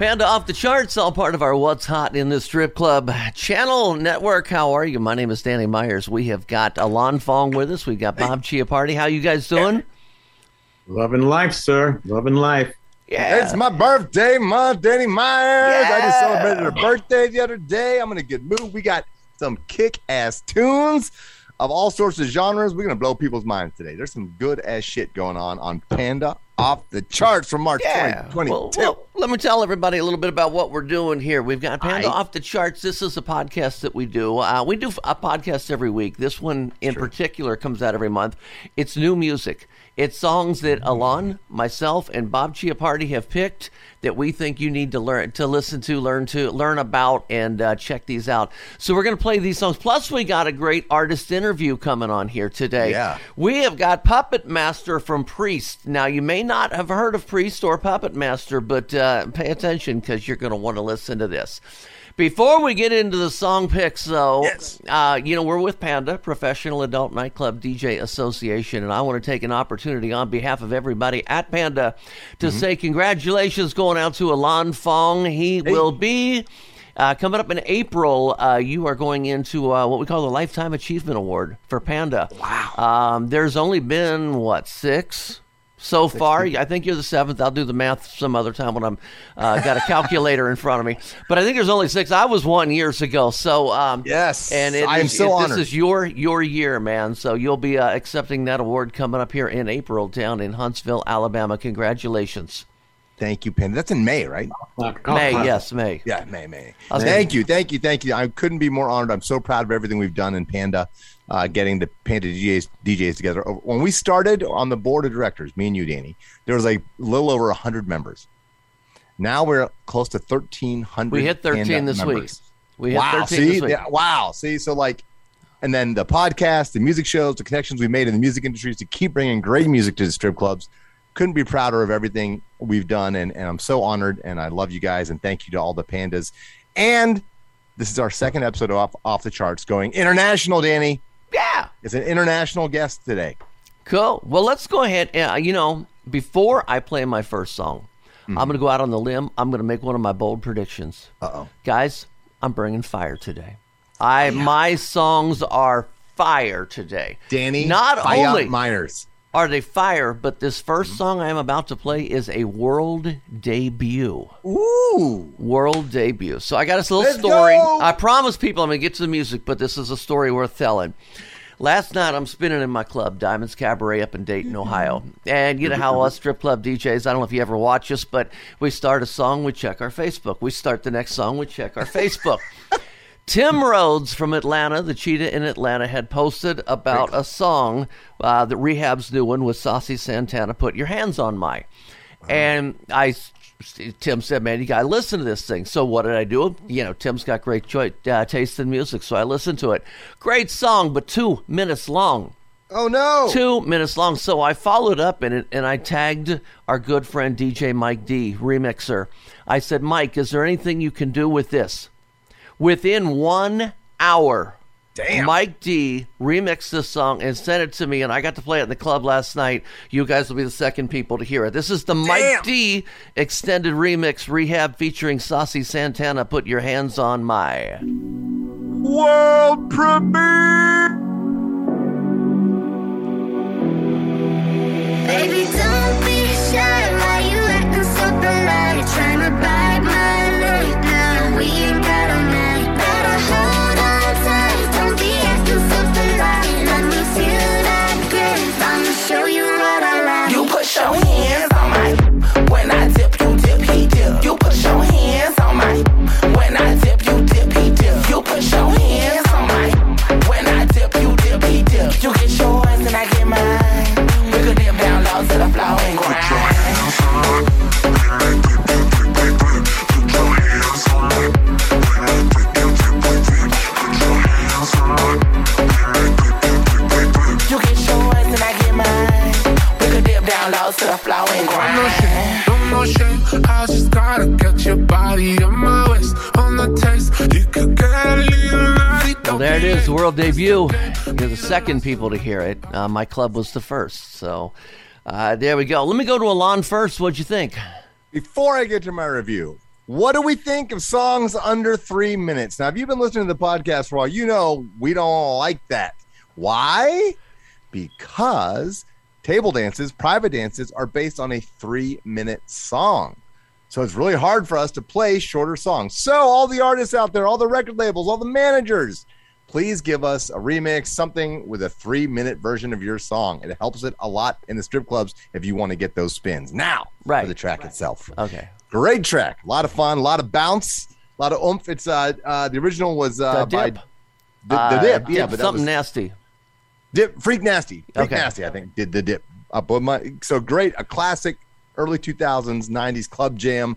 Panda off the charts, all part of our What's Hot in the Strip Club channel network. How are you? My name is Danny Myers. We have got Alon Fong with us. We've got Bob Chiappardi. How you guys doing? Loving life, sir. Loving life. Yeah. It's my birthday month, Danny Myers. I just celebrated a birthday the other day. I'm in a good mood. We got some kick ass tunes of all sorts of genres. We're going to blow people's minds today. There's some good ass shit going on on Panda off the charts from March Yeah. 2022. Well, well, let me tell everybody a little bit about what we're doing here. We've got Panda Aye. Off the Charts. This is a podcast that we do. Uh, we do a podcast every week. This one in particular comes out every month. It's new music. It's songs that Alon, myself, and Bob Chiappardi have picked that we think you need to learn to listen to, learn to learn about, and uh, check these out. So we're going to play these songs. Plus, we got a great artist interview coming on here today. Yeah. We have got Puppet Master from Priest. Now, you may not have heard of Priest or Puppet Master, but uh, pay attention because you're going to want to listen to this. Before we get into the song picks, though, Yes. uh, you know, we're with Panda, Professional Adult Nightclub DJ Association, and I want to take an opportunity on behalf of everybody at Panda to Mm-hmm. say congratulations going out to Alon Fong. He will be. Uh, coming up in April, uh, you are going into uh, what we call the Lifetime Achievement Award for Panda. Wow. Um, there's only been, what, six? So far, I think you're the seventh. I'll do the math some other time when I'm uh, got a calculator in front of me. But I think there's only six. I was one years ago. So um, Yes. and it I am is- so it- honored. This is your your year, man. So you'll be uh, accepting that award coming up here in April down in Huntsville, Alabama. Congratulations, Thank you, Panda. That's in May, right? May. Yes, May. Yeah, May, May. was Thank you, thank you, thank you. I couldn't be more honored. I'm so proud of everything we've done in Panda, uh, getting the Panda DJs, DJs together. When we started on the board of directors, me and you, Danny, there was like a little over 100 members. Now we're close to 1,300. We hit 13 Panda this week. We hit wow, 13 see? this week. Yeah, wow, see? So, like, and then the podcast, the music shows, the connections we made in the music industry to keep bringing great music to the strip clubs. Couldn't be prouder of everything we've done, and, and I'm so honored, and I love you guys, and thank you to all the pandas. And this is our second episode of off, off the charts, going international. Danny, Yeah. it's an international guest today. Cool. Well, let's go ahead. Uh, you know, before I play my first song, Mm-hmm. I'm going to go out on the limb. I'm going to make one of my bold predictions. Uh oh. Guys, I'm bringing fire today. I my songs are fire today. Danny, not only Miners. Are they fire, but this 1st Mm-hmm. song I am about to play is a world debut. Ooh. World debut. So I got this little Let's story. go! I promise people I'm going to get to the music, but this is a story worth telling. Last night I'm spinning in my club, Diamonds Cabaret up in Dayton, Ohio. And you know how us strip club DJs, I don't know if you ever watch us, but we start a song, we check our Facebook. We start the next song, we check our Facebook. Tim Rhodes from Atlanta, the cheetah in Atlanta, had posted about a song uh, that Rehab's new one with Saucy Santana, Put Your Hands on My. And I, Tim said, man, you got to listen to this thing. So what did I do? You know, Tim's got great choi- uh, taste in music, so I listened to it. Great song, but two minutes long Oh no. two minutes long. So I followed up in it and I tagged our good friend DJ Mike D, remixer. I said, Mike, is there anything you can do with this? Within one hour, Damn. Mike D remixed this song and sent it to me, and I got to play it in the club last night. You guys will be the second people to hear it. This is the Mike D extended remix rehab featuring Saucy Santana. Put your hands on my. World premiere. Baby, don't your body on my waist. On the taste, you could get a little naughty. Well, there it is, the world debut. You're the second people to hear it. Uh, my club was the first. So uh, there we go. Let me go to Alon first. What'd you think? Before I get to my review, what do we think of songs under three minutes? Now, if you've been listening to the podcast for a while, you know we don't like that. Why? Because table dances, private dances, are based on a three minute song. So it's really hard for us to play shorter songs. So, all the artists out there, all the record labels, all the managers, please give us a remix, something with a three minute version of your song. It helps it a lot in the strip clubs if you want to get those spins. Now, Right. for the track itself. Okay. Great track, a lot of fun, a lot of bounce, a lot of oomph. It's uh, uh the original was uh, The by dip. the, the Uh, dip, yeah, dip but something was nasty. dip, freak nasty, freak Okay. nasty. I think did the dip. Uh, but my so great, a classic, early two thousands, '90s club jam,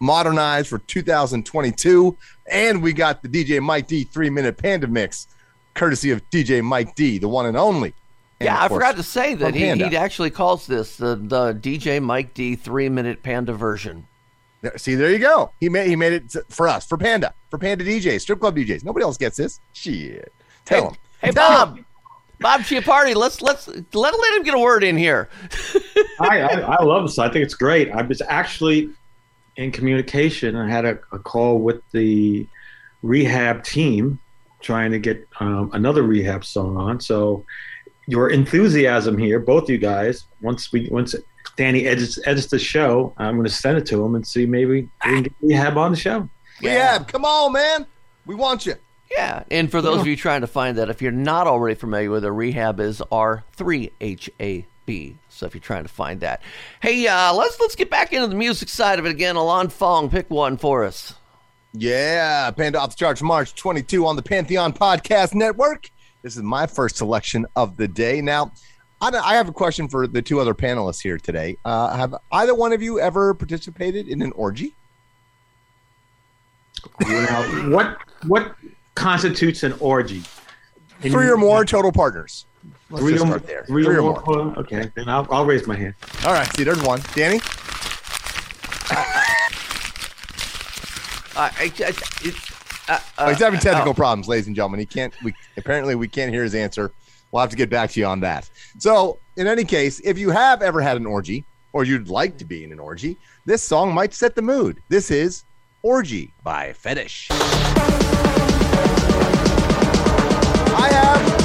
modernized for 2022, and we got the DJ Mike D three minute Panda mix, courtesy of DJ Mike D, the one and only. And Yeah, I course, forgot to say that he, he actually calls this the, the DJ Mike D three minute panda version. See, there you go. He made he made it for us, for Panda, for Panda DJs, strip club DJs. Nobody else gets this. Shit. Tell him. Hey Tell Bob, him. Bob Chiappardi, let's let's let let him get a word in here. I, I, I love this. I think it's great. I was actually in communication. I had a, a call with the rehab team trying to get um, another rehab song on. So your enthusiasm here, both you guys, once we once Danny edits edits the show, I'm going to send it to him and see maybe we can get rehab on the show. Rehab, come on, man. We want you. Yeah, and for those of you trying to find that, if you're not already familiar with it, rehab is R3HAB. So if you're trying to find that, hey, uh, let's let's get back into the music side of it again. Alon Fong, pick one for us. Yeah, Panda Off the Charts March 22 on the Pantheon Podcast Network. This is my first selection of the day. Now, I, I have a question for the two other panelists here today. Uh, have either one of you ever participated in an orgy? What what constitutes an orgy? Can Three you- or more total partners. Let's Three just or, start there. three or more. Okay, then I'll, I'll raise my hand. All right, see, there's one. Danny? Uh, I, I, it, uh, Oh, he's having uh, technical oh. problems, ladies and gentlemen. He can't. We apparently we can't hear his answer. We'll have to get back to you on that. So, in any case, if you have ever had an orgy or you'd like to be in an orgy, this song might set the mood. This is "Orgy" by Fetish. I have.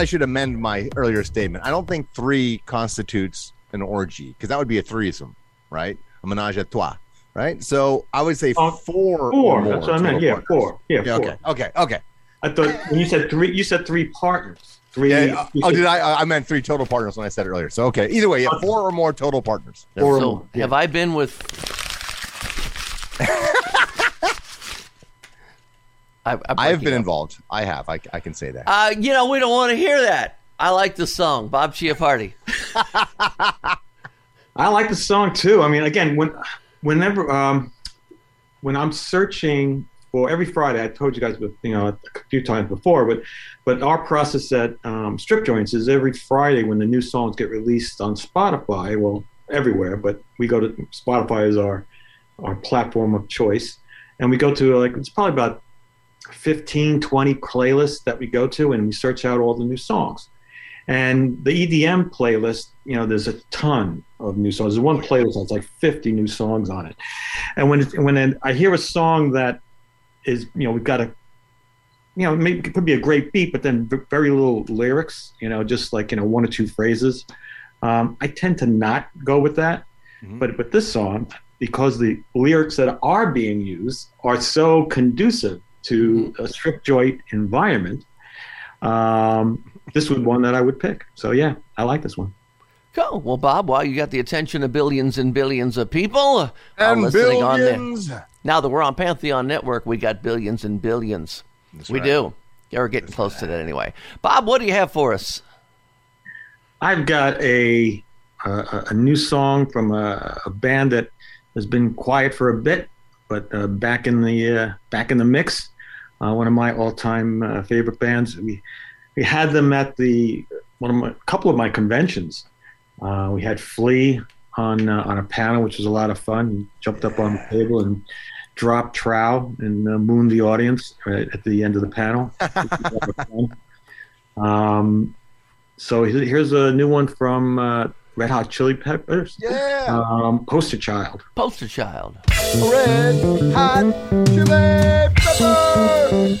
I, I, I thought I should amend my earlier statement. I don't think three constitutes an orgy because that would be a threesome, right? A menage a trois, right? So I would say Oh, four. or Four. more That's what I meant. total Yeah, partners. four. Yeah, Yeah, four. okay, okay, okay. I thought when you said three, you said three partners. Three. Yeah, you uh, oh, said did I? I meant three total partners when I said it earlier. So okay, either way, yeah, four or more total partners. Four or So more. Yeah. have I been with? I, I have been involved. I have. I, I can say that. Uh, you know, we don't want to hear that. I like the song, Bob Chiappardi. I like the song too. I mean, again, when whenever um, when I'm searching for every Friday, I told you guys, you know, a few times before, but but our process at um, Strip Joints is every Friday when the new songs get released on Spotify. Well, everywhere, but we go to Spotify is our our platform of choice, and we go to like it's probably about 15, 20 playlists that we go to, and we search out all the new songs. And the EDM playlist, you know, there's a ton of new songs. There's one playlist that's like 50 new songs on it. And when when I hear a song that is, you know, we've got a, you know, maybe it could be a great beat, but then very little lyrics, you know, just like you know one or two phrases. Um, I tend to not go with that. But but this song, because the lyrics that are being used are so conducive to a strip joint environment, um, this was one that I would pick. So yeah, I like this one. Cool. Well, Bob, while you got the attention of billions and billions of people uh, and listening on there. billions. Now that we're on Pantheon Network, we got billions and billions. we right. do. Yeah, we're getting close to that anyway. Bob, what do you have for us? I've got a a, a new song from a, a band that has been quiet for a bit, but uh, back in the uh, back in the mix. Uh, one of my all-time uh, favorite bands. We we had them at the one of my couple of my conventions. Uh, we had Flea on uh, on a panel, which was a lot of fun. He jumped up on the table and dropped trow and uh, mooned the audience right at the end of the panel. um, so here's a new one from uh, Red Hot Chili Peppers. Yeah. Um, Poster Child. Poster Child. Red hot chili pepper.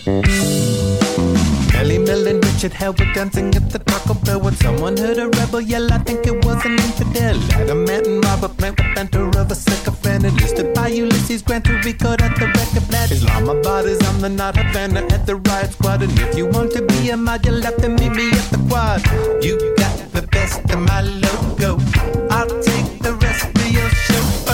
Melle Mel Richard Hell were dancing at the Taco Bell when someone heard a rebel yell. I think it was an infidel. Adam Ant Robert Plant with banter of a sycophant. Enlisted by Ulysses Grant to record at the record plant. Islamabad is on the not Havana at the riot squad. And if you want to be a mod, you'll have to meet me at the quad. You got the best of my logo. I'll take the rest of your show.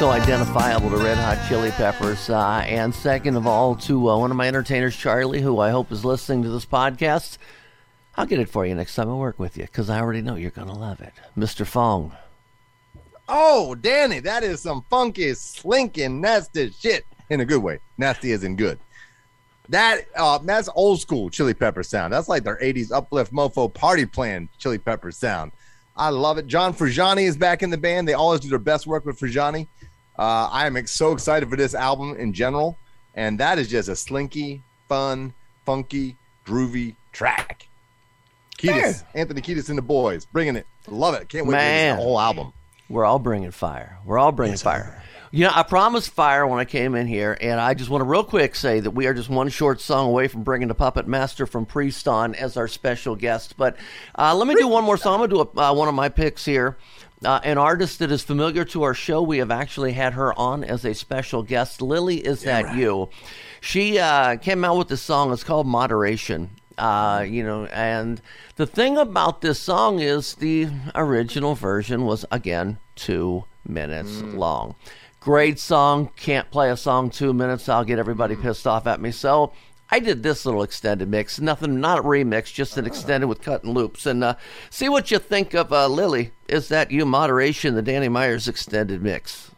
So identifiable to Red Hot Chili Peppers. Uh, and second of all, to uh, one of my entertainers, Charlie, who I hope is listening to this podcast. I'll get it for you next time I work with you because I already know you're going to love it. Mr. Fong. Oh, Danny, that is some funky, slinking, nasty shit in a good way. Nasty isn't good. That uh, that's old school Chili Pepper sound. That's like their '80s uplift mofo party plan Chili Pepper sound. I love it. John Frusciante is back in the band. They always do their best work with Frusciante. Uh, I am so excited for this album in general, and that is just a slinky, fun, funky, groovy track. Kiedis, Anthony Kiedis and the boys, bringing it. Love it. Can't wait to hear Man. this whole album. We're all bringing fire. We're all bringing fire. You know, I promised fire when I came in here, and I just want to real quick say that we are just one short song away from bringing the Puppet Master from Priest on as our special guest. But uh, let me do one more song. I'm going to do a, uh, one of my picks here. Uh, an artist that is familiar to our show. We have actually had her on as a special guest. Lily, is that you? She uh, came out with this song. It's called Moderation. Uh, you know, and the thing about this song is the original version was again two minutes long. Great song. Can't play a song two minutes. I'll get everybody pissed off at me. So I did this little extended mix, nothing, not a remix, just an extended with cut and loops. And uh, see what you think of uh, Lily. Is that you moderation, the Danny Myers extended mix?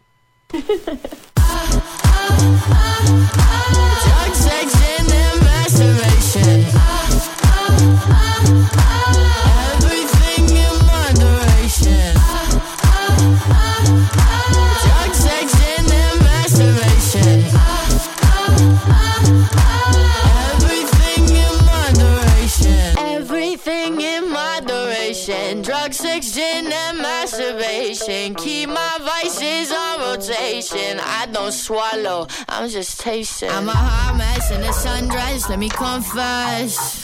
Gin, and masturbation. Keep my vices on rotation. I don't swallow, I'm just tasting. I'm a hot mess in a sundress, let me confess.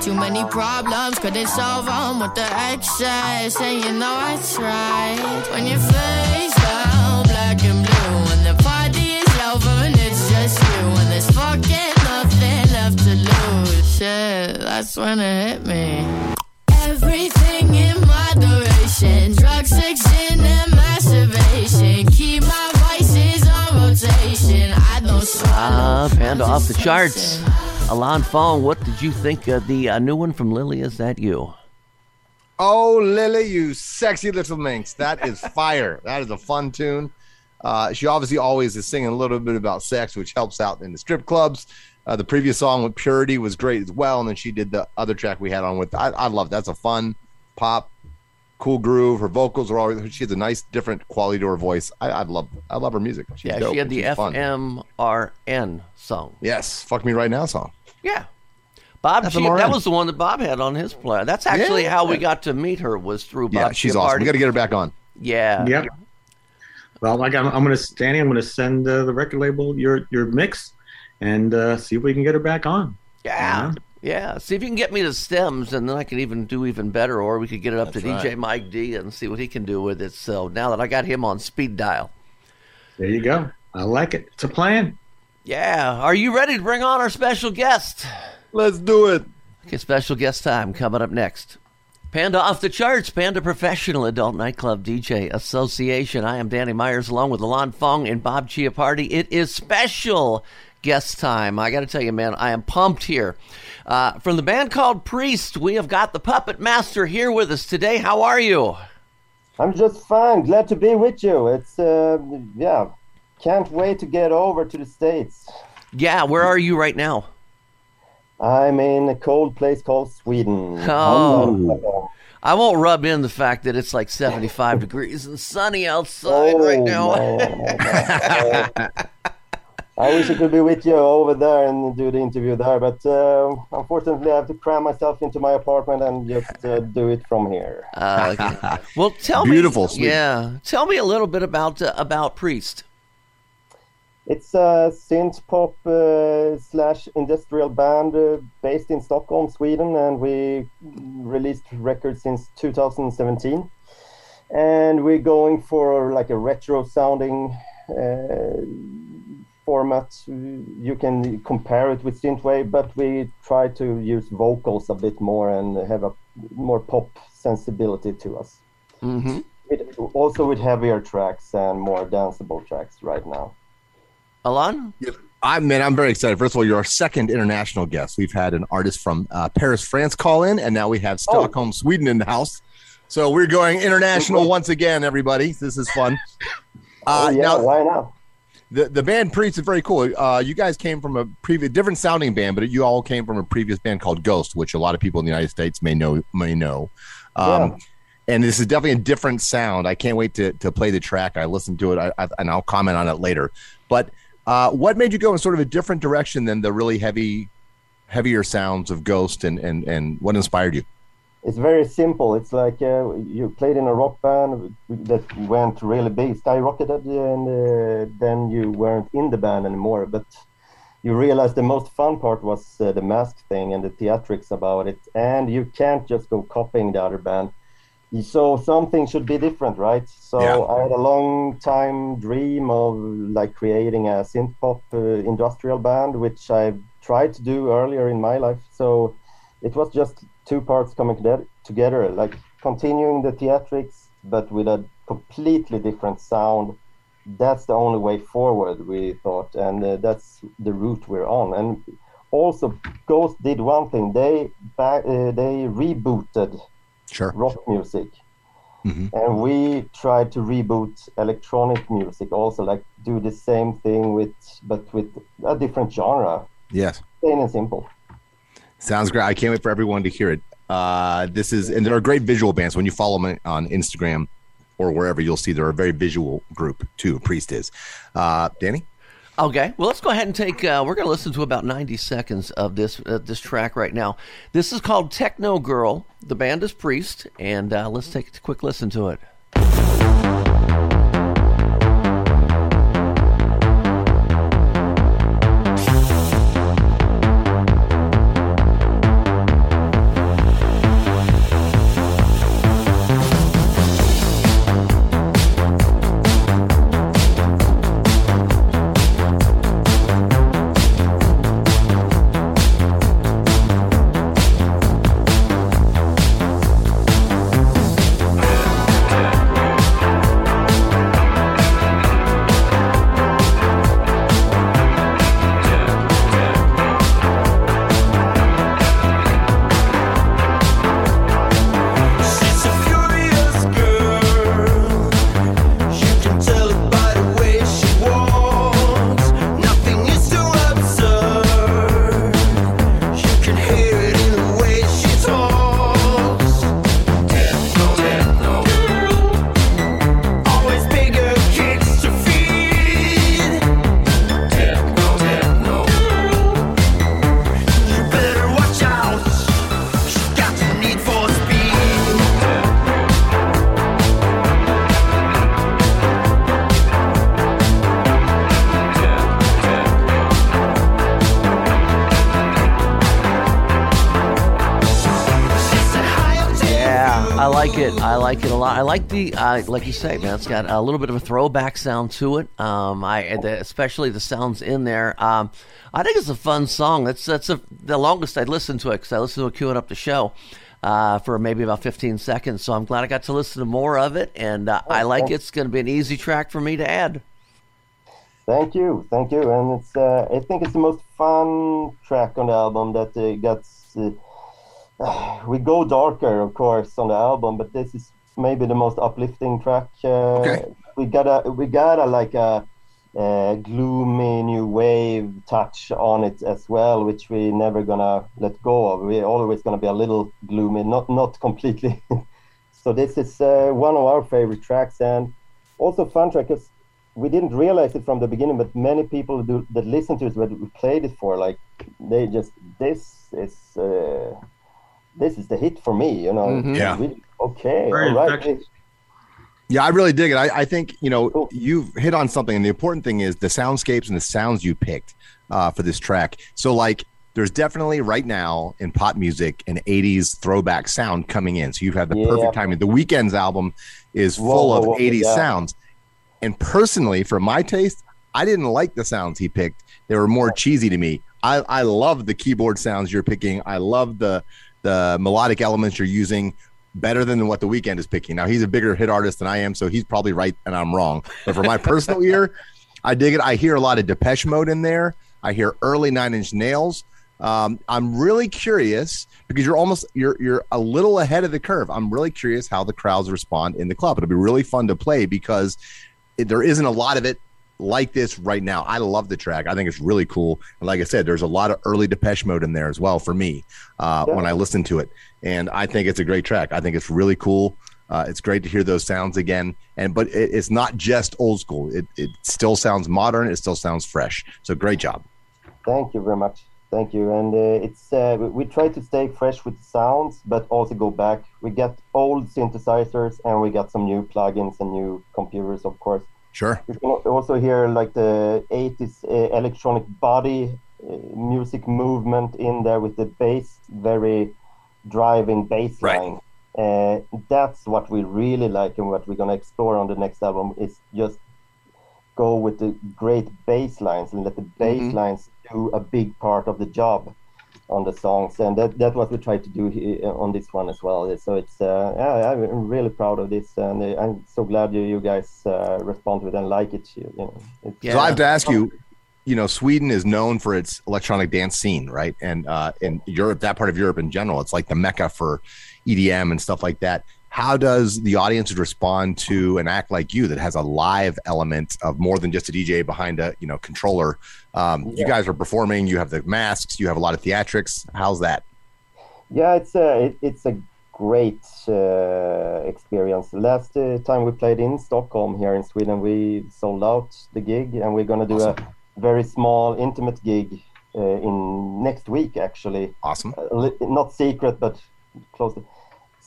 Too many problems, couldn't solve them with the excess. And you know it's right. When your face down, black and blue. When the party is over and it's just you. When there's fucking nothing left to lose. Shit, that's when it hit me. Everything in moderation. Drug, sex, and masturbation. Keep my vices on rotation. I don't swallow. Panda off the charts. tasting. Alon Fong, what did you think of the uh, new one from Lily? Is that you? Oh, Lily, you sexy little minx. That is fire. that is a fun tune. Uh, she obviously always is singing a little bit about sex, which helps out in the strip clubs. Uh, the previous song with Purity was great as well. And then she did the other track we had on with, I, I love that's a fun pop, cool groove. Her vocals are always, she has a nice, different quality to her voice. I, I love, I love her music. She's yeah, dope she had the she's. FMRN song. Yes, Fuck Me Right Now song. Yeah. Bob, she, that was the one that Bob had on his play. That's actually Yeah. how we got to meet her was through Bob. Yeah, she's awesome. We got to get her back on. Yeah. Yep. Well, like I'm, I'm gonna, Danny, I'm gonna send uh, the record label your your mix, and uh, see if we can get her back on. Yeah. Yeah. See if you can get me the stems, and then I can even do even better, or we could get it up to That's DJ. Mike D and see what he can do with it. So now that I got him on speed dial. There you go. I like it. It's a plan. Yeah. Are you ready to bring on our special guest? Let's do it. Okay, special guest time coming up next. Panda off the charts, Panda Professional Adult Nightclub DJ Association. I am Danny Myers along with Alon Fong and Bob Chiappardi. It is special guest time. I got to tell you, man, I am pumped here. Uh, from the band called Priest, we have got the Puppet Master here with us today. How are you? I'm just fine. Glad to be with you. It's uh, yeah, can't wait to get over to the states. Yeah, where are you right now? I'm in a cold place called Sweden. Oh. I won't rub in the fact that it's like 75 degrees and sunny outside right Oh, now. man. I wish I could be with you over there and do the interview there, but uh, unfortunately, I have to cram myself into my apartment and just uh, do it from here. Uh, okay. Well, tell Beautiful, me. Sweden. Yeah, tell me a little bit about uh, about Priest. It's a synth pop uh, slash industrial band uh, based in Stockholm, Sweden, and we released records since 2017. And we're going for like a retro sounding uh, format. You can compare it with synthwave, but we try to use vocals a bit more and have a more pop sensibility to us. hmm With, also with heavier tracks and more danceable tracks right now. Alon? I man, I'm very excited. First of all, you're our second international guest. We've had an artist from uh, Paris, France, call in, and now we have Stockholm, Sweden, in the house. So we're going international once again, everybody. This is fun. Uh, oh yeah, now, why not? The the band Priest is very cool. Uh, you guys came from a previous different sounding band, but you all came from a previous band called Ghost, which a lot of people in the United States may know may know. Um, Yeah. And this is definitely a different sound. I can't wait to to play the track. I listened to it, I, I, and I'll comment on it later. But uh, what made you go in sort of a different direction than the really heavy, heavier sounds of Ghost, and and and what inspired you? It's very simple. It's like uh, you played in a rock band that went really big, skyrocketed, and uh, then you weren't in the band anymore. But you realized the most fun part was uh, the mask thing and the theatrics about it. And you can't just go copying the other band. So something should be different, right? So Yeah. I had a long time dream of like creating a synth pop uh, industrial band, which I tried to do earlier in my life. So it was just two parts coming together, like continuing the theatrics, but with a completely different sound that's the only way forward. We thought, and uh, that's the route we're on. And also, Ghost did one thing. They back, uh, they rebooted Sure. rock music. Mhm. And we tried to reboot electronic music also, like do the same thing with, but with a different genre, Yes. plain and simple. Sounds great. I can't wait for everyone to hear it. Uh, this is, and there are great visual bands. When you follow them on Instagram or wherever, you'll see they're a very visual group too. Priest is. Uh, Danny? Okay, well, let's go ahead and take. Uh, we're going to listen to about ninety seconds of this uh, this track right now. This is called Techno Girl. The band is Priest, and uh, let's take a quick listen to it. Like it a lot. I like the, uh, like you say, man. It's got a little bit of a throwback sound to it. Um, I the, especially the sounds in there. Um, I think it's a fun song. That's that's a, the longest I'd listened to it because I listened to it queuing up the show uh, for maybe about 15 seconds. So I'm glad I got to listen to more of it, and uh, I like it. It's going to be an easy track for me to add. Thank you, thank you, and it's uh, I think it's the most fun track on the album that uh, gets. Uh, we go darker, of course, on the album, but this is maybe the most uplifting track. Uh, Okay. We got a we got a like a, uh gloomy new wave touch on it as well, which we never gonna let go of. We're always gonna be a little gloomy, not not completely. so this is uh, one of our favorite tracks, and also fun track 'cause we didn't realize it from the beginning, but many people do, that listen to it, that we played it for, like they just this is uh, this is the hit for me, you know. Mhm. Yeah. We- okay, Very all right. infectious. Yeah, I really dig it. I, I think you know you've hit on something, and the important thing is the soundscapes and the sounds you picked uh, for this track. So, like, there's definitely right now in pop music an '80s throwback sound coming in. So you have had the Yeah. perfect timing. The Weeknd's album is Whoa, full whoa, of whoa, '80s yeah. sounds, and personally, for my taste, I didn't like the sounds he picked. They were more cheesy to me. I I love the keyboard sounds you're picking. I love the the melodic elements you're using better than what the Weeknd is picking. Now he's a bigger hit artist than I am, so he's probably right and I'm wrong. But for my personal ear, I dig it. I hear a lot of Depeche Mode in there. I hear early Nine Inch Nails. Um, I'm really curious because you're almost you're you're a little ahead of the curve. I'm really curious how the crowds respond in the club. It'll be really fun to play because it, there isn't a lot of it like this right now. I love the track. I think it's really cool. And like I said, there's a lot of early Depeche Mode in there as well for me uh, when I listen to it. And I think it's a great track. I think it's really cool. Uh, it's great to hear those sounds again. And but it, it's not just old school. It, it still sounds modern. It still sounds fresh. So great job. Thank you very much. Thank you. And uh, it's uh, we, try to stay fresh with sounds, but also go back. We got old synthesizers and we got some new plugins and new computers, of course. Sure. You can also hear like the 80s uh, electronic body uh, music movement in there with the bass, very driving bass Right. line. Uh, that's what we really like and what we're going to explore on the next album is just go with the great bass lines and let the bass Mhm. lines do a big part of the job. On the songs, and that that what we tried to do he, on this one as well. So it's uh, yeah, I'm really proud of this, and uh, I'm so glad you you guys uh, respond to and like it. You, you know, it's, So I have to ask you, you know, Sweden is known for its electronic dance scene, right? And uh, in Europe, that part of Europe in general, it's like the mecca for EDM and stuff like that. How does the audience respond to an act like you that has a live element of more than just a DJ behind a you know controller? Um, You guys are performing. You have the masks. You have a lot of theatrics. How's that? Yeah, it's a it, it's a great uh, experience. Last uh, time we played in Stockholm here in Sweden, we sold out the gig, and we're gonna do a very small, intimate gig uh, in next week. Actually, awesome. not secret, but close. To,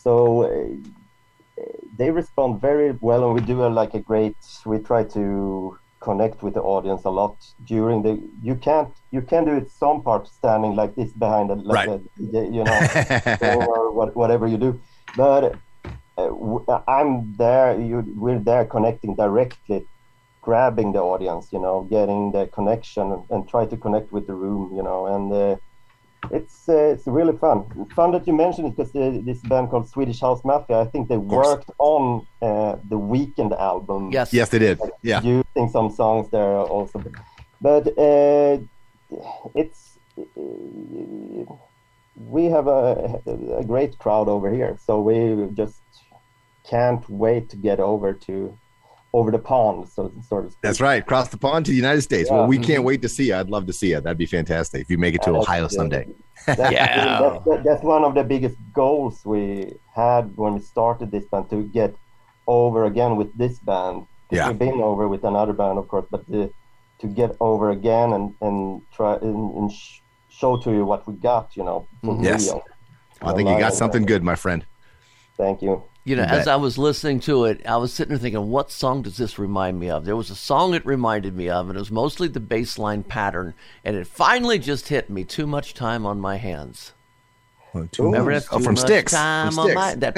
so uh, they respond very well, and we do a, like a great. We try to connect with the audience a lot during the. You can't you can do it some part standing like this behind a, like Right. a, you know or what, whatever you do, but uh, w- I'm there. You we're there connecting directly, grabbing the audience. You know, getting the connection and, and try to connect with the room. You know, and. Uh, it's uh, it's really fun. Fun that you mentioned it because uh, this band called Swedish House Mafia. I think they worked on uh, the Weeknd album. Yes. Yes, they did. Yeah. using some songs there also. But uh, it's we have a, a great crowd over here, so we just can't wait to get over to over the pond, so sort of. speak. That's right. Cross the pond to the United States. Well, we can't wait to see you. I'd love to see you. That'd be fantastic if you make it to Yeah, Ohio good. someday. That's, Yeah. that's, that's one of the biggest goals we had when we started this band to get over again with this band. 'Cause Yeah. We've been over with another band, of course, but the, to get over again and, and try and, and sh- show to you what we got, you know, for Yes. real. I think you got something good, my friend. Thank you. You know, You as. I was listening to it, I was sitting there thinking, what song does this remind me of? There was a song it reminded me of, and it was mostly the bass line pattern, and it finally just hit me. Too much time on my hands. Remember that? Oh, Too from much Styx. Time From on Styx. my, that.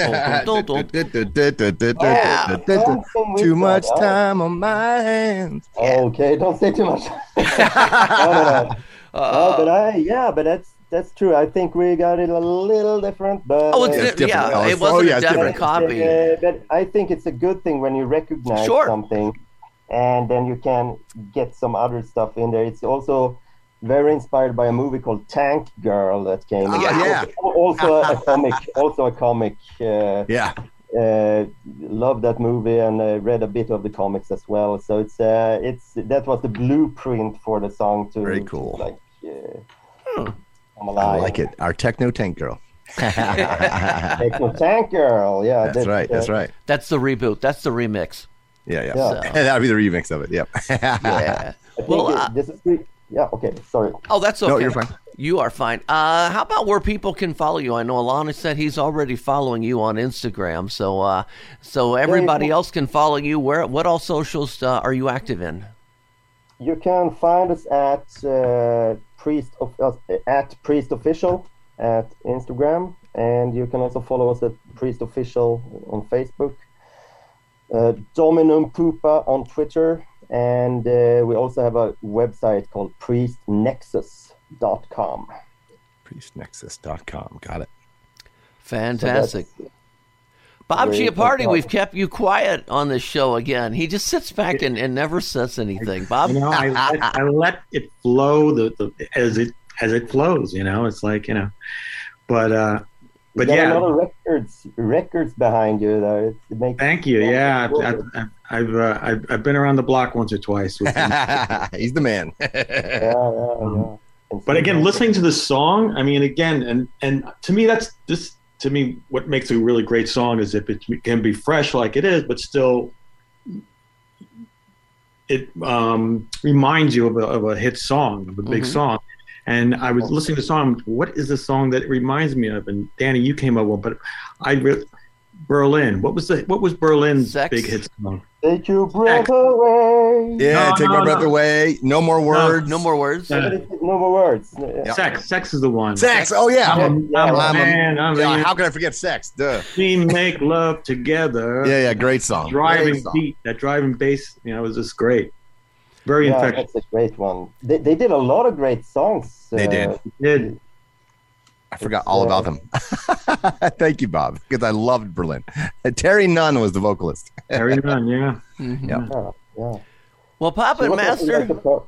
Too much time on my hands. Okay, don't say too much. No, but I, yeah, but that's that's true. I think we got it a little different, but Oh, it's uh, di- different. yeah, Oh, it wasn't oh, yeah, a different different. copy. Uh, but I think it's a good thing when you recognize Sure. something, and then you can get some other stuff in there. It's also very inspired by a movie called Tank Girl that came. Ah, yeah. Also a comic. Also a comic. Uh, Yeah. uh, love that movie and uh, read a bit of the comics as well. So it's uh, it's that was the blueprint for the song to Very cool. like uh, Hmm. come I like it. Our techno tank girl. Techno Tank Girl. Yeah, That's right. That's right. That's the reboot. That's the remix. Yeah, yeah. Yeah. That'd be the remix of it. Yep. Yeah. Well, it- uh, this is great. Yeah. Okay. Sorry. oh, that's okay. No, you're fine. You are fine. Uh, how about where people can follow you? I know Alana said he's already following you on Instagram, so uh, so everybody else can follow you. Where? What all socials uh, are you active in? You can find us at uh, priest of, uh, at priest official at Instagram, and you can also follow us at priest official on Facebook. Uh, Dominum Pupa on Twitter, and uh, we also have a website called priestnexus.com. Priestnexus.com. Got it. Fantastic. So that's- Bob Great. Chiappardi, we've kept you quiet on this show again. He just sits back and, and never says anything. Bob, You know, I let, I let it flow the, the as it as it flows. You know, it's like you know, but uh, but you got yeah. a lot of records records behind you though. It, it makes Thank you. Yeah, I've I've, I've, I've, uh, I've I've been around the block once or twice. With He's the man. yeah, yeah, yeah. And but again, listening to the song, I mean, again, and and to me, that's this to me what makes a really great song is if it can be fresh like it is, but still it um, reminds you of a, of a hit song, of a big Mhm. song. And I was listening to the song. What is the song that it reminds me of? And Danny, you came up with, but I re- Berlin. What was the what was Berlin's Sex? big hit song? Take your breath away. Yeah, No, take no, my breath no. away. No more words. no more words. Yeah. No more words. Yeah. Sex. Sex is the one. Sex. Oh yeah. I'm a, Yeah, I'm a I'm a- man. I'm Yeah, man. how can I forget sex? Duh. we make love together. Yeah, yeah. Great song. Driving Great song. beat, that driving bass, you know, was just great. Very Yeah, infectious. that's a great one. They, they did a lot of great songs. They uh, did. Did I forgot all about them. Thank you, Bob, because I loved Berlin. Terry Nunn was the vocalist. Terry Nunn, yeah. Yeah. Yeah, yeah. Well, Puppet So what Master, like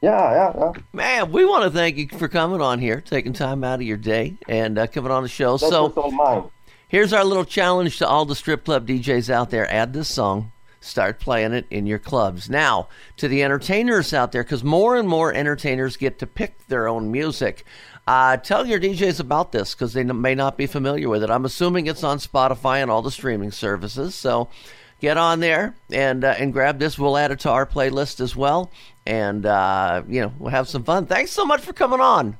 Yeah, yeah, yeah. man, we want to thank you for coming on here, taking time out of your day, and uh, coming on the show. That so mine. here's our little challenge to all the strip club DJs out there: add this song. Start playing it in your clubs. Now, to the entertainers out there, because more and more entertainers get to pick their own music. Uh, tell your DJs about this because they may not be familiar with it. I'm assuming it's on Spotify and all the streaming services. So get on there and uh, and grab this. We'll add it to our playlist as well, and uh, you know we'll have some fun. Thanks so much for coming on.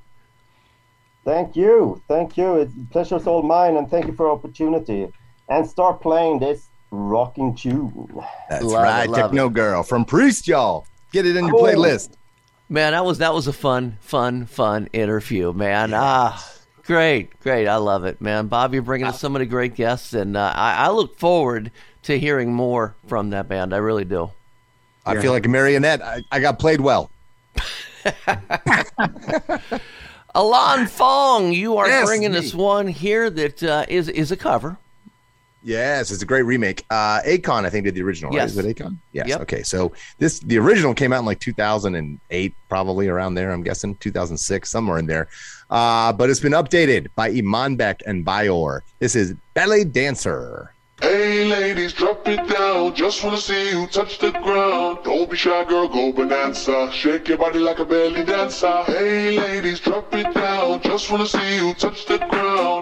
Thank you, thank you. It's pleasure's all mine, and thank you for the opportunity. And start playing this rocking tune. That's Love right. love Techno Girl from Priest, y'all. Get it in your Cool. playlist. Man, that was that was a fun, fun, fun interview, man. Ah, great, great. I love it, man. Bob, you're bringing us so many great guests, and uh, I, I look forward to hearing more from that band. I really do. I feel like a marionette. I, I got played well. Alon Fong, you are Yes, bringing me. us one here that uh, is is a cover. Yes, it's a great remake. Uh Akon, I think, did the original, Yes. right? Is it Akon? Yes. Yep. Okay. So this the original came out in like 2008, probably around there, I'm guessing, 2006, somewhere in there. Uh, but it's been updated by Imanbek and BYOR. This is Belly Dancer. Hey ladies, drop it down. Just wanna see you touch the ground. Don't be shy, girl, go bonanza. Shake your body like a belly dancer. Hey ladies, drop it down. Just wanna see you touch the ground.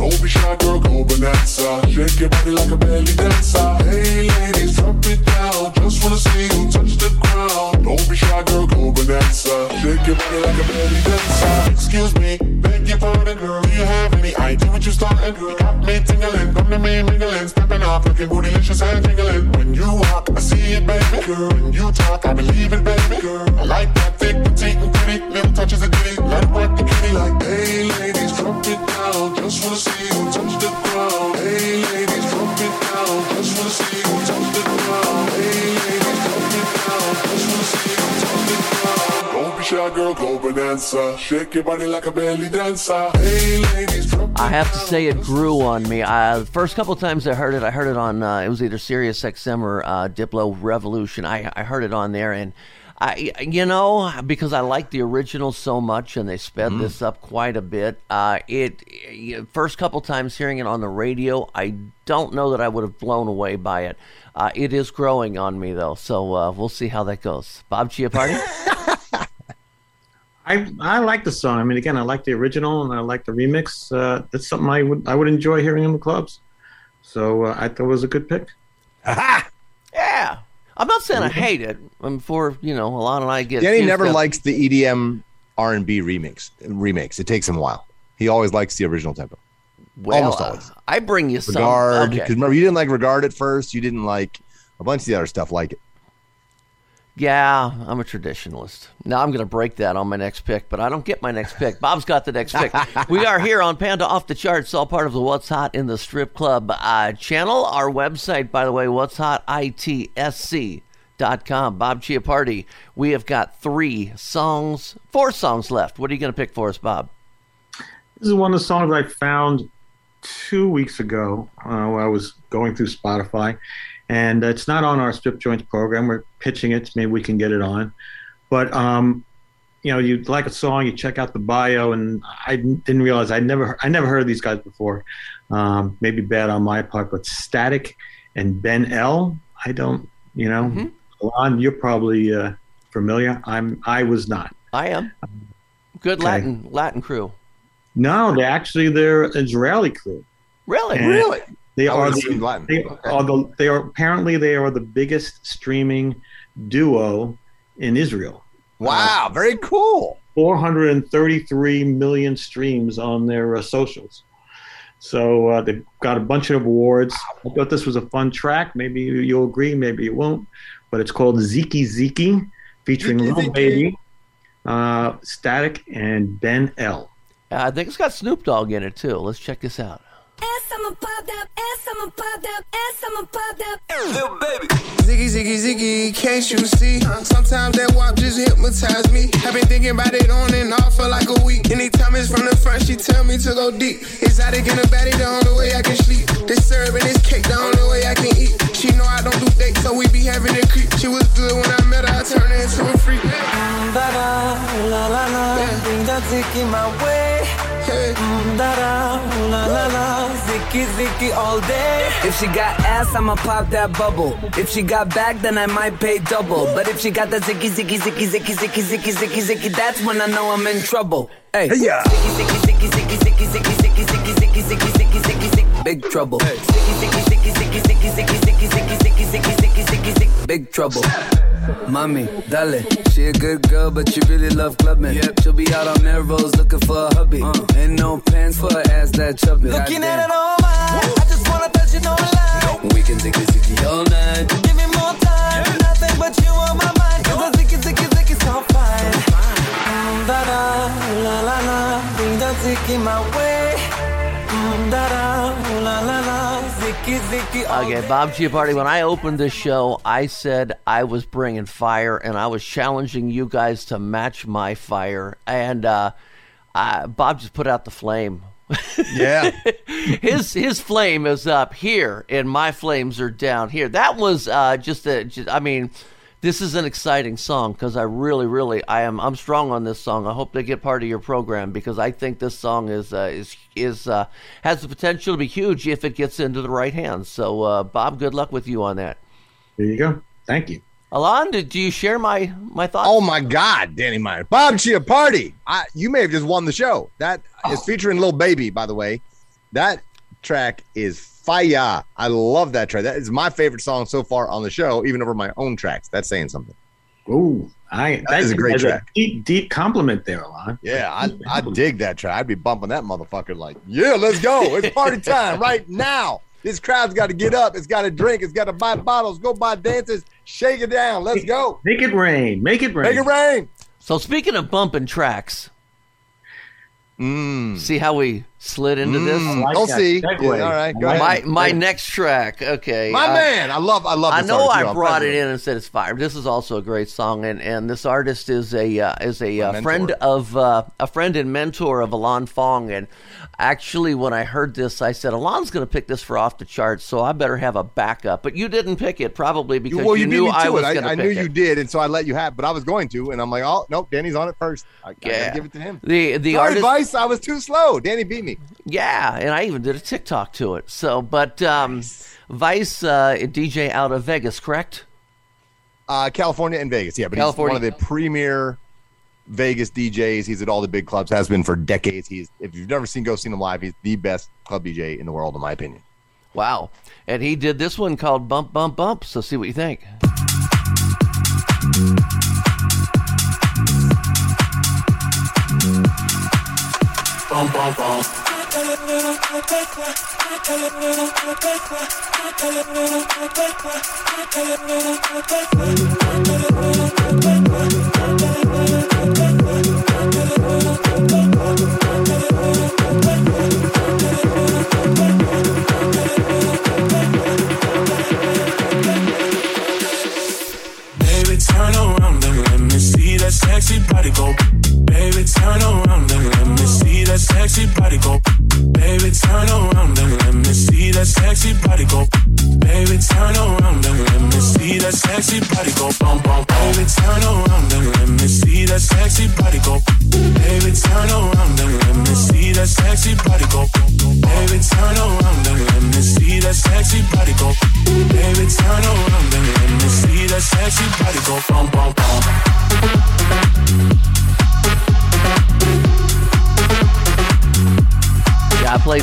Don't be shy, girl, go bonanza. Shake your body like a belly dancer. Hey ladies, drop it down. Just wanna see you touch the ground. Don't be shy, girl, go bonanza. Shake your body like a belly dancer. Excuse me, beg your pardon, girl. Do you have any idea what you starting, girl? Got me tingling, come to me mingling, stepping off, looking bootylicious and tingling. When you walk, I see it, baby girl. When you talk, I believe it, baby girl. I like that thick, petite, and pretty. Little touches of ditty, let it work the kitty. Like, hey ladies, drop it down. Just wanna see I have to say, it grew on me. I, the first couple times I heard it, I heard it on. Uh, it was either Sirius XM or uh, Diplo Revolution. I, I heard it on there, and I, you know, because I like the original so much, and they sped this up quite a bit. Uh, it y- first couple times hearing it on the radio, I don't know that I would have blown away by it. Uh, it is growing on me though, so uh, we'll see how that goes. Bob Chiappardi. I I like the song. I mean, again, I like the original and I like the remix. Uh, it's something I would I would enjoy hearing in the clubs. So uh, I thought it was a good pick. yeah, I'm not saying I hate it. I'm for you know, Alon and I get Danny never up- likes the EDM R&B remix remakes. It takes him a while. He always likes the original tempo. Well, Almost uh, always. I bring you some. Regard, okay. because remember you didn't like Regard at first. You didn't like a bunch of the other stuff like it. Yeah, I'm a traditionalist. Now I'm going to break that on my next pick, but I don't get my next pick. Bob's got the next pick. we are here on Panda Off the Charts, all part of the What's Hot in the Strip Club uh, channel. Our website, by the way, What's Hot ITSC. Dot com. Bob Chiappardi. We have got three songs, four songs left. What are you going to pick for us, Bob? This is one of the songs I found two weeks ago uh, while I was going through Spotify, and it's not on our Strip Joints program. We're pitching it. Maybe we can get it on. But um, you know, you like a song, you check out the bio, and I didn't realize I never I never heard of these guys before. Um, maybe bad on my part, but Static and Ben El. I don't, you know, Alon, you're probably uh, familiar. I'm I was not. I am. Good Okay. Latin Latin crew. No, they actually they're Israeli crew. Really? And Really? They I are the, Latin. they Okay. are the they are apparently they are the biggest streaming duo in Israel. Wow, very cool. 433 million streams on their uh, socials. So uh, they've got a bunch of awards. I thought this was a fun track. Maybe you- you'll agree, maybe you won't. But it's called Ziki Ziki, featuring Ziki Lil Ziki. Baby, uh, Static, and Ben El. Uh, I think it's got Snoop Dogg in it too. Let's check this out. Ask some I'ma pop that ass, I'ma pop that ass, I'ma pop that Little baby. Ziggy, ziggy, ziggy, can't you see? Sometimes that wop just hypnotize me. I've been thinking about it on and off for like a week. Anytime it's from the front, she tell me to go deep. Exotic in the baddie, the only way I can sleep. They serving this cake, the only way I can eat. She know I don't do dates, so we be having a creep. She was good when I met her, I turned her into a freak. Da da, la la la, bring that zicky my way. Mm, da da, la la la, zicky zicky all day. If she got ass, I'ma pop that bubble. If she got back, then I might pay double. But if she got that zicky zicky zicky zicky zicky zicky zicky zicky, that's when I know I'm in trouble. Hey, yeah. zicky zicky zicky zicky zicky zicky zicky zicky zicky zicky zicky zicky zicky, big trouble. Zicky zicky zicky zicky zicky zicky zicky zicky zicky zicky zicky zicky zicky, big trouble. Mommy, dale. She a good girl, but she really love clubbing. Yep. She'll be out on Melrose looking for a hubby. Ain't no pants for her ass that chubby. Looking at it all mine. I just wanna touch it on line. We can zicky zicky all night. Give me more time. Nothing but you on my mind. Cause the zicky zicky zicky so fine. Mm, da da, la la la. Bring that zicky my way. Mm, da da, la la la. Zicky zicky all Okay, Bob Chiappardi, when I opened this show, I said I was bringing fire and I was challenging you guys to match my fire. And uh, uh, Bob just put out the flame. Yeah. his his flame is up here, and my flames are down here. That was uh, just a. Just, I mean, this is an exciting song because I really, really, I am. I'm strong on this song. I hope they get part of your program because I think this song is uh, is is uh, has the potential to be huge if it gets into the right hands. So, uh, Bob, good luck with you on that. There you go. Thank you. Alon, did do you share my my thoughts? Oh my God, Danny Meyer, Bob Chiappardi. I you may have just won the show. That is featuring Little Baby, by the way. That track is fire. I love that track. That is my favorite song so far on the show, even over my own tracks. That's saying something. Ooh, I That is a great that's track. deep, deep compliment there, Alon. Yeah, I, I dig that track. I'd be bumping that motherfucker like, yeah, let's go. It's party time right now. This crowd's got to get up. It's got to drink. It's got to buy bottles, go buy dances, shake it down. Let's go. Make it rain. Make it rain. Make it rain. So speaking of bumping tracks, Mm. see how we slid into this. Mm. like I'll see. segue. Yeah, all right, go I ahead. My my next track, okay. My uh, man, I love, I love. I this know artist, I too. I'm brought it in and said it's fire. This is also a great song, and, and this artist is a uh, is a uh, friend of uh, a friend and mentor of Alon Fong. And actually, when I heard this, I said Alon's going to pick this for off the charts, so I better have a backup. But you didn't pick it probably because well, you, you, knew I was going to I, I pick knew it. you did, and so I let you have. But I was going to, and I'm like, oh nope, Danny's on it first. I, I Yeah. gotta give it to him. The the Sorry, artist, Vice, I was too slow. Danny beat me. Yeah, and I even did a TikTok to it. So, but um, Vice uh, DJ out of Vegas, correct? Uh, California and Vegas, yeah, but California. he's one of the premier Vegas DJs. He's at all the big clubs, has been for decades. He's if you've never seen go seen him live, he's the best club DJ in the world, in my opinion. Wow. And he did this one called Bump Bump Bump. So see what you think. I tell it, that sexy body go. Baby, turn around and let me see that sexy body go. Bum, bum, Baby, turn around and let me see that sexy body go.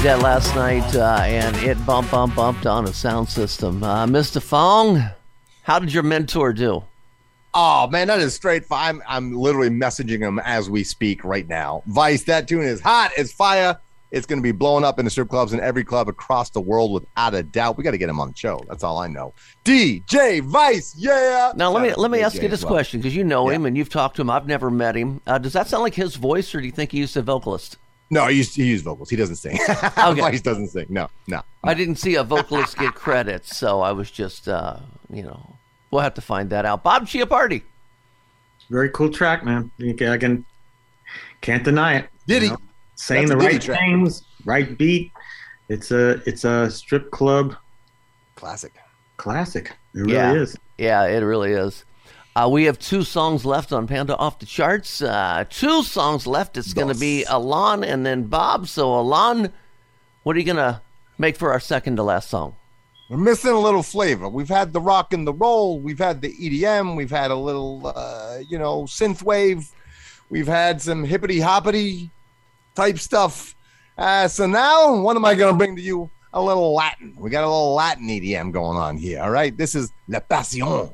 That last night uh, and it bump, bump, bumped on a sound system. Uh, Mr. Fong, how did your mentor do? Oh man, that is straight. Fi- I'm I'm literally messaging him as we speak right now. Vice, that tune is hot. It's fire. It's going to be blowing up in the strip clubs and every club across the world without a doubt. We got to get him on the show. That's all I know. DJ Vice, yeah. Now let me let me to ask you this well. question because you know Yeah. him and you've talked to him. I've never met him. Uh, does that sound like his voice, or do you think he he's a vocalist? No, he used, he used vocals. He doesn't sing. Okay. he doesn't sing. No, no. I didn't see a vocalist get credits, so I was just, uh, you know, we'll have to find that out. Bob Chiappardi. Very cool track, man. You I can can't deny it. Did you know? saying That's the right track. things, right beat. It's a it's a strip club Classic. classic. It really yeah. is. Yeah, it really is. Uh, we have two songs left on Panda Off the Charts. Uh, two songs left. It's going to be Alon and then Bob. So, Alon, what are you going to make for our second to last song? We're missing a little flavor. We've had the rock and the roll. We've had the EDM. We've had a little, uh, you know, synth wave. We've had some hippity hoppity type stuff. Uh, so now, what am I going to bring to you? A little Latin. We got a little Latin EDM going on here. All right. This is La Pasión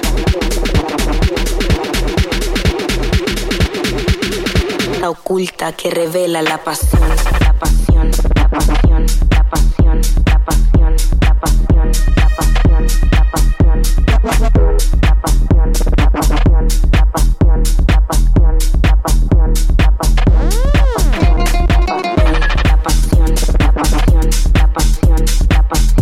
oculta que revela la pasión, la pasión, la pasión, la pasión, la pasión, la pasión, la pasión, la pasión, la pasión, la pasión, la pasión, la pasión, la pasión, la pasión, la pasión, la pasión, la pasión, la pasión, la pasión,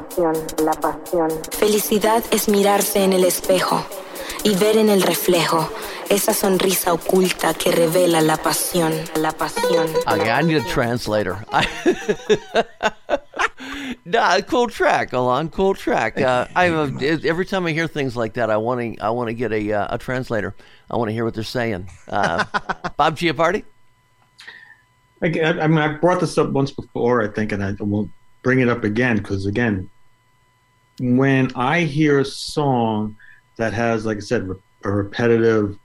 pasión, la pasión. Felicidad es mirarse en el espejo y ver en el reflejo esa sonrisa oculta que revela la pasión, la pasión. Okay, I need a translator. nah, cool track, Alon. Cool track. Uh, I have a, every time I hear things like that, I want to I want to get a uh, a translator. I want to hear what they're saying. Uh, Bob. Again, I, I mean, I brought this up once before, I think, and I won't bring it up again because, again, when I hear a song that has, like I said, re- a repetitive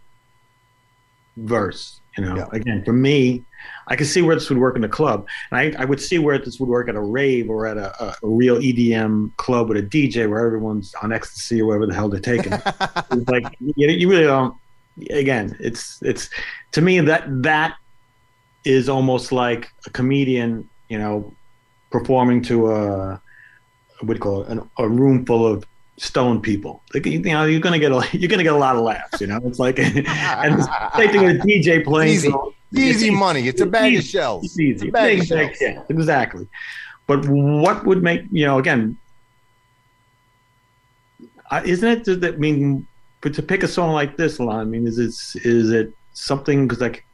verse, you know, again, for me, I can see where this would work in a club, and I, I would see where this would work at a rave or at a, a, a real EDM club with a DJ where everyone's on ecstasy or whatever the hell they're taking. it's like you, you really don't. Again, it's it's to me that that is almost like a comedian, you know, performing to a what do you call it, an, a room full of stoned people. Like, you know, you're gonna get a you're gonna get a lot of laughs. You know, it's like and it's the same thing with a DJ playing. Easy. Easy money. It's a bag of easy. shells. It's easy. It's a bag of shells. Yeah, exactly. But what would make you know again? Uh, isn't it? Does that mean? But to pick a song like this, Lon, I mean, is it is it something? Because like,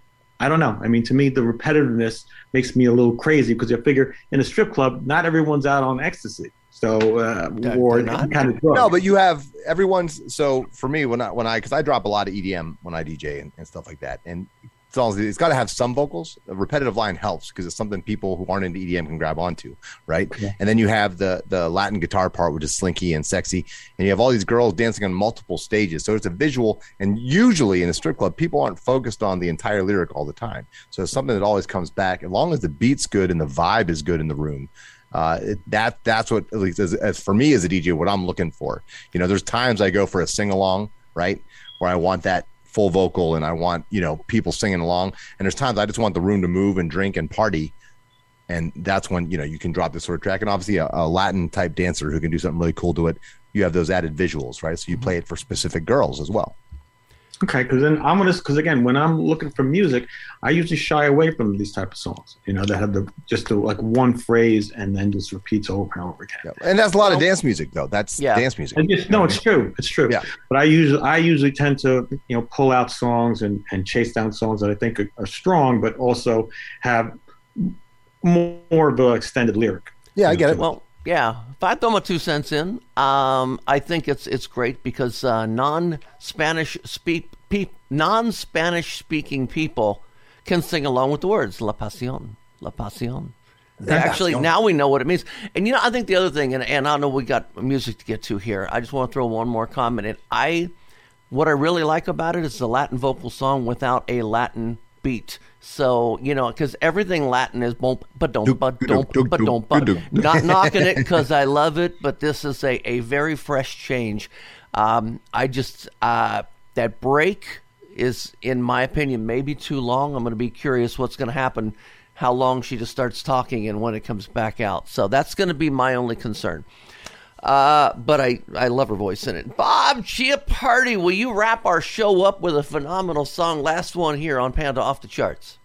I don't know. I mean, to me, the repetitiveness makes me a little crazy because I figure in a strip club, not everyone's out on ecstasy. So uh, or any kind of drug. No, but you have everyone's. So for me, when I when I because I drop a lot of EDM when I DJ and, and stuff like that, and it's got to have some vocals. A repetitive line helps because it's something people who aren't into EDM can grab onto, right? And then you have the the Latin guitar part, which is slinky and sexy, and you have all these girls dancing on multiple stages. So it's a visual, and usually in a strip club, people aren't focused on the entire lyric all the time. So it's something that always comes back. As long as the beat's good and the vibe is good in the room, uh, that that's what at least as, as for me as a DJ, what I'm looking for. You know, there's times I go for a sing along, right, where I want that full vocal and I want you know people singing along, and there's times I just want the room to move and drink and party. And that's when you know you can drop this sort of track, and obviously a, a Latin type dancer who can do something really cool to it. You have those added visuals, right? So you mm-hmm. play it for specific girls as well. Okay, because then I'm gonna because again, when I'm looking for music, I usually shy away from these type of songs. You know, that have the just the, like one phrase and then just repeats over and over again. And that's a lot of dance music, though. That's yeah. dance music. And just, no, it's true. It's true. Yeah. But I usually I usually tend to you know pull out songs and and chase down songs that I think are, are strong, but also have more of an extended lyric. Yeah, I get it. Well, yeah. If I throw my two cents in, um, I think it's it's great because uh, non-Spanish speak pe- non-Spanish speaking people can sing along with the words "La Pasión," "La Pasión." Actually, now we know what it means. And you know, I think the other thing, and, and I know we got music to get to here. I just want to throw one more comment in. I, what I really like about it is the Latin vocal song without a Latin beat. So you know, because everything Latin is bump, but don't, but don't, but don't, but not knocking it because I love it, but this is a, a very fresh change. Um, I just uh, that break is, in my opinion, maybe too long. I'm going to be curious what's going to happen, how long she just starts talking, and when it comes back out. So that's going to be my only concern. Uh, but I, I love her voice in it. Bob Chiappardi, will you wrap our show up with a phenomenal song? Last one here on Panda Off the Charts.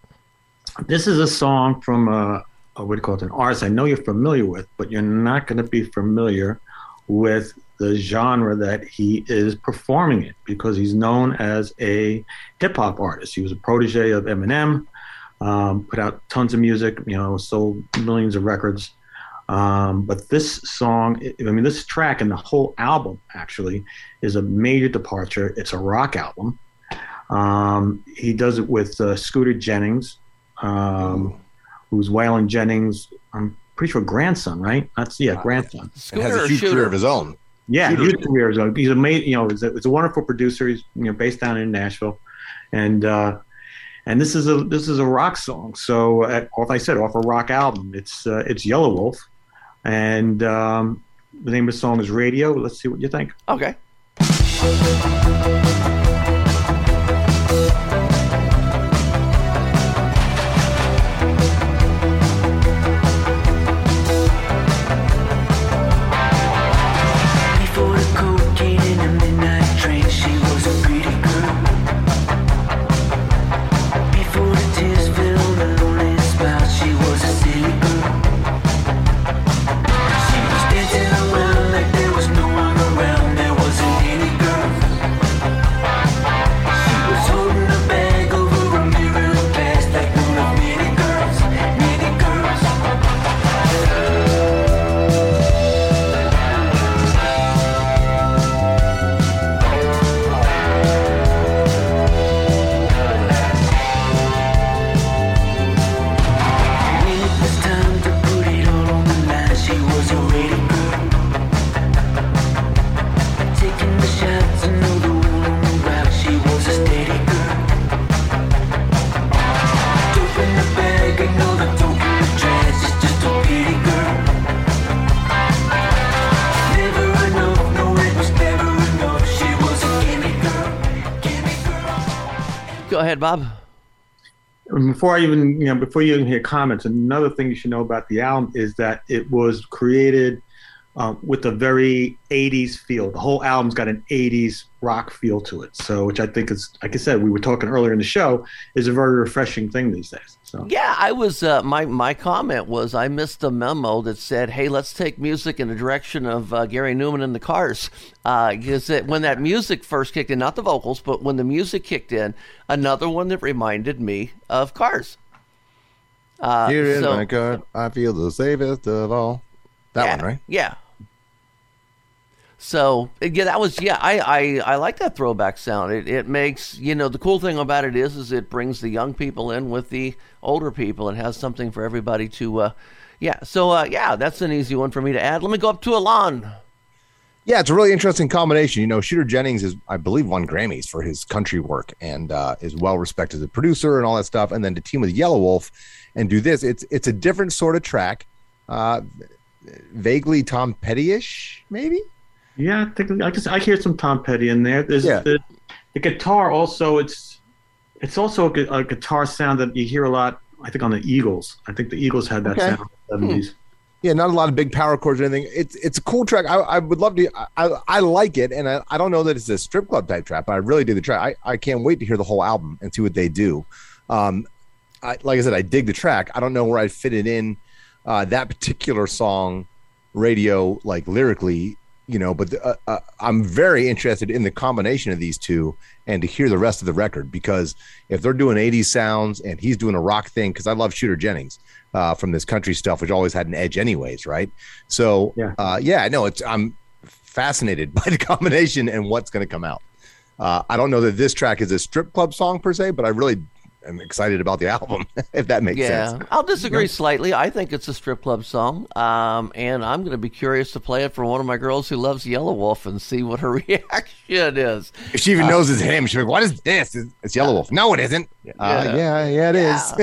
This is a song from uh, uh, what do you call it? An artist I know you're familiar with, but you're not going to be familiar with the genre that he is performing it because he's known as a hip hop artist. He was a protege of Eminem, um, put out tons of music, you know, sold millions of records. Um, but this song, I I mean, this track and the whole album actually is a major departure. It's a rock album. Um, he does it with uh, Scooter Jennings, um, who's Waylon Jennings. I'm pretty sure grandson, right? That's yeah, grandson. And has a huge career of his own. Yeah, Shooter. huge career. as well. He's a ma- you know, he's a, he's a wonderful producer. He's you know based down in Nashville, and uh, and this is a this is a rock song. So, uh, like I said, off a rock album. It's uh, it's Yellow Wolf, and um, the name of the song is Radio. Let's see what you think. Okay. Before I even, you know, before you even hear comments, another thing you should know about the album is that it was created um, with a very 80s feel. The whole album's got an 80s rock feel to it. So, which I think is, like I said, we were talking earlier in the show, is a very refreshing thing these days. So, Yeah, I was. Uh, my my comment was I missed a memo that said, "Hey, let's take music in the direction of uh, Gary Numan and the Cars." Because it when that music first kicked in, not the vocals, but when the music kicked in, another one that reminded me of Cars. Uh, Here in so- my car, I feel the safest of all. That yeah, one, right? Yeah. So yeah, that was yeah. I, I, I like that throwback sound. It it makes you know the cool thing about it is is it brings the young people in with the older people and has something for everybody to uh, yeah. So uh, yeah, that's an easy one for me to add. Let me go up to Alon. Yeah, it's a really interesting combination. You know, Shooter Jennings is, I believe, won Grammys for his country work and uh, is well respected as a producer and all that stuff. And then to team with Yellow Wolf and do this, it's it's a different sort of track, uh, vaguely Tom Petty-ish, maybe. Yeah, I think I guess I hear some Tom Petty in there. There's Yeah. the, the guitar also. It's it's also a, a guitar sound that you hear a lot. I think on the Eagles. I think the Eagles had that Okay. sound in the 70s. Yeah, not a lot of big power chords or anything. It's it's a cool track. I, I would love to. I, I like it, and I, I don't know that it's a strip club type track, but I really do the track. I, I can't wait to hear the whole album and see what they do. Um, I, like I said, I dig the track. I don't know where I'd fit it in uh, that particular song, radio like lyrically, you know. But uh, uh, I'm very interested in the combination of these two and to hear the rest of the record because if they're doing 80s sounds and he's doing a rock thing, because I love Shooter Jennings uh, from this country stuff, which always had an edge, anyways, right? So yeah, uh, yeah, no, it's I'm fascinated by the combination and what's going to come out. Uh, I don't know that this track is a strip club song per se, but I really am excited about the album, if that makes yeah, sense. I'll disagree slightly. I think it's a strip club song, um, and I'm going to be curious to play it for one of my girls who loves Yellow Wolf and see what her reaction is. If she even Uh, knows it's him, she's like, "What is this? It's, Yellow Wolf." No, it isn't. Uh, yeah, yeah, it is.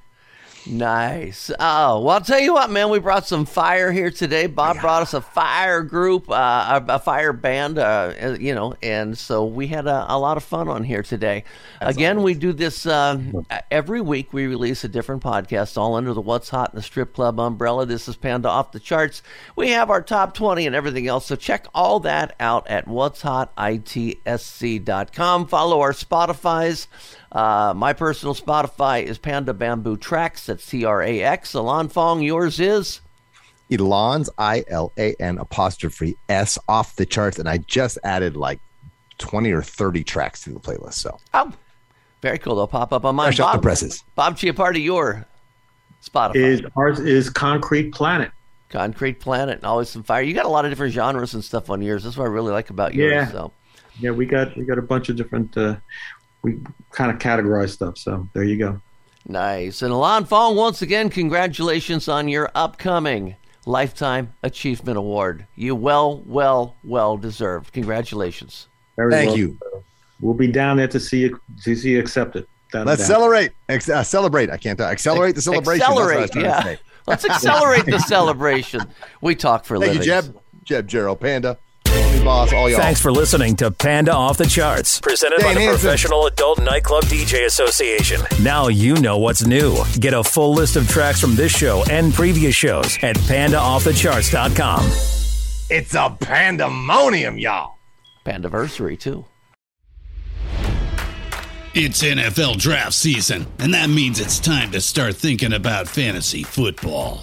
Nice. Oh, well, I'll tell you what, man. We brought some fire here today. Bob brought us a fire group, uh, a, a fire band, uh, you know, and so we had a, a lot of fun on here today. Again, we do this uh, every week. We release a different podcast, all under the What's Hot in the Strip Club umbrella. This is Panda Off the Charts. We have our top 20 and everything else, so check all that out at what's hot itsc.com. Follow our Spotify's. Uh, my personal Spotify is Panda Bamboo Trax. That's T R A X. Alon Fong, yours is. Elon's I L A N apostrophe S off the charts, and I just added like twenty or thirty tracks to the playlist. So Oh, very cool. They'll pop up on mine. Fresh off the presses. Bob Chiappardi, your Spotify. Is ours is Concrete Planet. Concrete Planet, and always some fire. You got a lot of different genres and stuff on yours. That's what I really like about yours. Yeah. So Yeah, we got we got a bunch of different. Uh, we kind of categorize stuff. So there you go. nice. And Alon Fong, once again, congratulations on your upcoming Lifetime Achievement Award. You well, well, well deserved. Congratulations. Very Thank well. you. We'll be down there to see you to see you accept it. Without let's doubt. celebrate. Ex- uh, celebrate. I can't talk. Accelerate the celebration. That's what I was Accelerate, yeah. Let's accelerate the celebration. We talk for a Thank you. Jeb. Jeb, Gerald, Panda, Tony Boss, all y'all. Thanks for listening to Panda Off the Charts, presented by the Hansen. Professional Adult Nightclub DJ Association. Now you know what's new. Get a full list of tracks from this show and previous shows at pandaoffthecharts.com. It's a pandemonium, y'all. Pandaversary, too. It's NFL draft season, and that means it's time to start thinking about fantasy football.